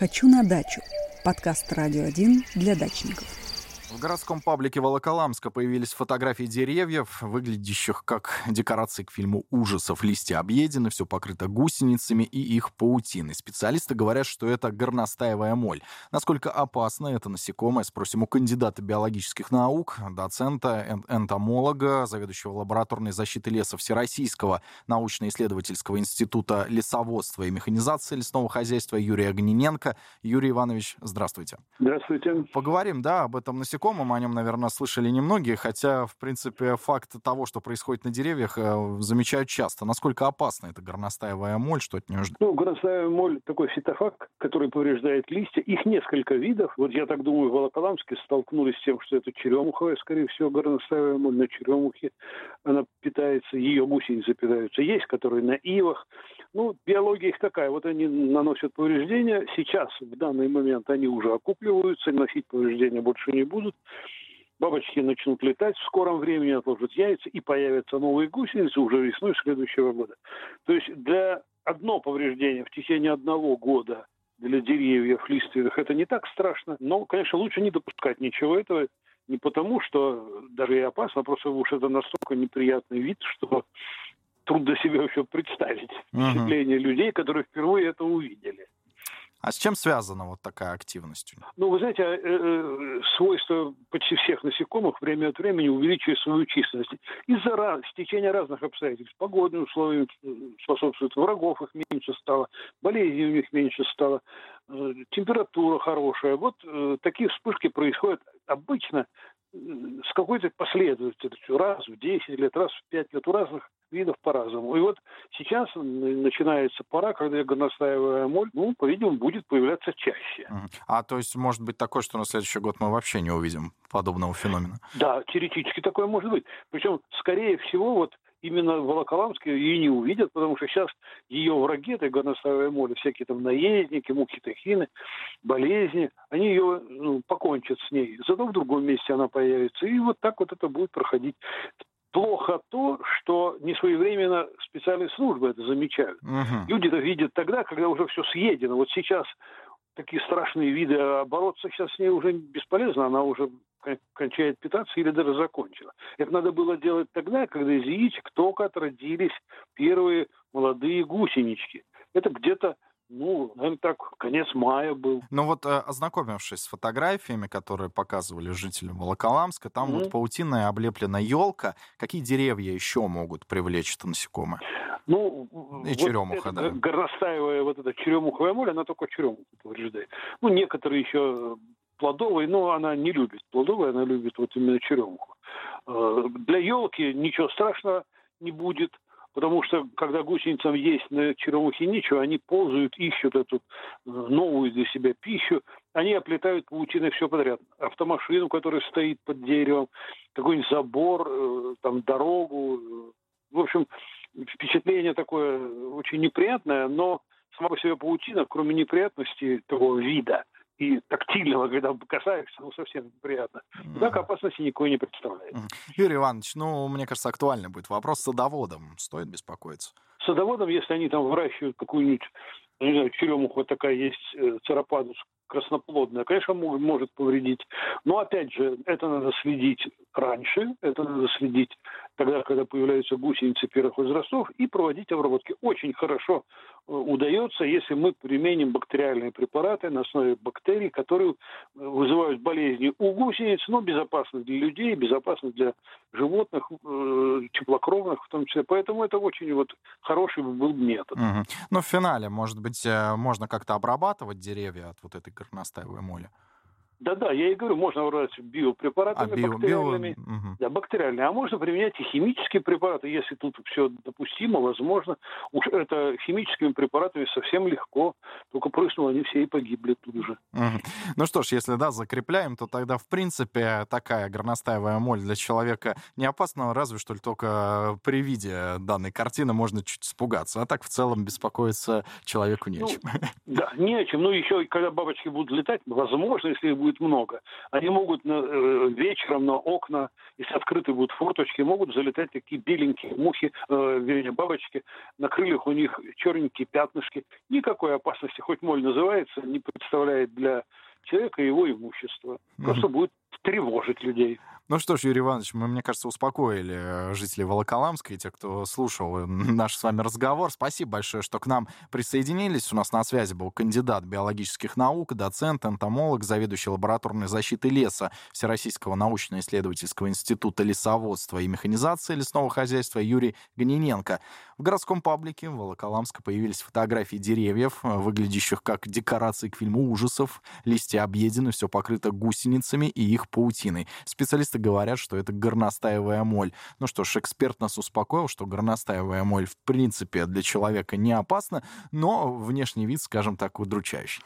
«Хочу на дачу» – подкаст «Радио 1» для дачников. В городском паблике Волоколамска появились фотографии деревьев, выглядящих как декорации к фильму ужасов. Листья объедены, все покрыто гусеницами и их паутиной. Специалисты говорят, что это горностаевая моль. Насколько опасно это насекомое, спросим у кандидата биологических наук, доцента, энтомолога, заведующего лабораторной защиты леса Всероссийского научно-исследовательского института лесоводства и механизации лесного хозяйства Юрия Огнененко. Юрий Иванович, здравствуйте. Здравствуйте. Поговорим, да, об этом насекомом насекомым, о нем, наверное, слышали немногие, хотя, в принципе, факт того, что происходит на деревьях, э, замечают часто. Насколько опасна эта горностаевая моль, что от нее ждать? Ну, горностаевая моль такой фитофак, который повреждает листья. Их несколько видов. Вот я так думаю, в Волоколамске столкнулись с тем, что это черемуховая, скорее всего, горностаевая моль на черемухе. Она питается, ее гусеницы питаются. Есть, которые на ивах. Ну, биология их такая. Вот они наносят повреждения. Сейчас, в данный момент, они уже окупливаются. Носить повреждения больше не будут. Бабочки начнут летать в скором времени, отложат яйца, и появятся новые гусеницы уже весной следующего года. То есть для одно повреждение в течение одного года для деревьев лиственных это не так страшно. Но, конечно, лучше не допускать ничего этого. Не потому, что даже и опасно, просто уж это настолько неприятный вид, что трудно себе вообще представить впечатление людей, которые впервые это увидели. А с чем связана вот такая активность? Ну, вы знаете, э, э, свойство почти всех насекомых время от времени увеличивает свою численность. Из-за раз, стечения разных обстоятельств. Погодные условия способствуют, врагов их меньше стало, болезней у них меньше стало, э, температура хорошая. Вот такие вспышки происходят обычно с какой-то последовательностью, раз в 10 лет, раз в 5 лет, у разных видов по-разному. И вот сейчас начинается пора, когда горностаевая моль, ну, по-видимому, будет появляться чаще. А то есть может быть такое, что на следующий год мы вообще не увидим подобного феномена? Да, теоретически такое может быть. Причем, скорее всего, вот именно в Волоколамске ее не увидят, потому что сейчас ее враги, это горностаевая моля, всякие там наездники, мухи-тахины, болезни, они ее ну, покончат с ней. Зато в другом месте она появится. И вот так вот это будет проходить. Плохо то, что не своевременно специальные службы это замечают. Угу. Люди это видят тогда, когда уже все съедено. Вот сейчас такие страшные виды, а бороться сейчас с ней уже бесполезно, она уже кончает питаться или даже закончила. Это надо было делать тогда, когда из яичек только отродились первые молодые гусенички. Это где-то ну, наверное, так, конец мая был. Ну вот, э, ознакомившись с фотографиями, которые показывали жителям Волоколамска, там mm-hmm. вот паутиная облеплена елка. Какие деревья еще могут привлечь это насекомое? Ну, и вот черемуха, да. Горностаевая вот эта черемуховая моль, она только черемуху повреждает. Ну, некоторые еще плодовые, но она не любит плодовые, она любит вот именно черемуху. Э, для елки ничего страшного не будет – Потому что, когда гусеницам есть на черемухе нечего, они ползают, ищут эту новую для себя пищу, они оплетают паутиной все подряд. Автомашину, которая стоит под деревом, какой-нибудь забор, э, там дорогу. В общем, впечатление такое очень неприятное, но сама по себе паутина, кроме неприятности того вида – и тактильного, когда касаешься, ну, совсем приятно. Так опасности никакой не представляет. Юрий Иванович, ну, мне кажется, актуальный будет вопрос с садоводом. Стоит беспокоиться? Садоводом, если они там выращивают какую-нибудь, не знаю, черемуху, вот такая есть, э, царападус красноплодная, конечно, может повредить. Но, опять же, это надо следить раньше, это надо следить тогда, когда появляются гусеницы первых возрастов, и проводить обработки. Очень хорошо удается, если мы применим бактериальные препараты на основе бактерий, которые вызывают болезни у гусениц, но безопасны для людей, безопасны для животных, э, теплокровных в том числе. Поэтому это очень вот хороший был метод. Угу. Ну, в финале, может быть, э, можно как-то обрабатывать деревья от вот этой горностаевой моли? Да-да, я и говорю, можно брать биопрепаратами, а, био, бактериальными, био... Угу. да, бактериальные, а можно применять и химические препараты, если тут все допустимо, возможно. Уж это химическими препаратами совсем легко, только прыснул, они все и погибли тут же. Ну что ж, если, да, закрепляем, то тогда, в принципе, такая горностаевая моль для человека не опасна, разве что ли только при виде данной картины можно чуть испугаться, а так в целом беспокоиться человеку не о ну. Да, не о чем. Ну, еще, когда бабочки будут летать, возможно, если будет будет много. Они могут на, э, вечером на окна, если открыты будут форточки, могут залетать такие беленькие мухи, э, вернее, бабочки. На крыльях у них черненькие пятнышки. Никакой опасности, хоть моль называется, не представляет для человека его имущества. Просто будет тревожить людей. Ну что ж, Юрий Иванович, мы, мне кажется, успокоили э, жителей Волоколамска и тех, кто слушал э, наш с вами разговор. Спасибо большое, что к нам присоединились. У нас на связи был кандидат биологических наук, доцент, энтомолог, заведующий лабораторной защиты леса Всероссийского научно-исследовательского института лесоводства и механизации лесного хозяйства Юрий Гниненко. В городском паблике Волоколамска появились фотографии деревьев, э, выглядящих как декорации к фильму ужасов. Листья объедены, все покрыто гусеницами и их паутиной. Специалисты говорят, что это горностаевая моль. Ну что ж, эксперт нас успокоил, что горностаевая моль в принципе для человека не опасна, но внешний вид, скажем так, удручающий.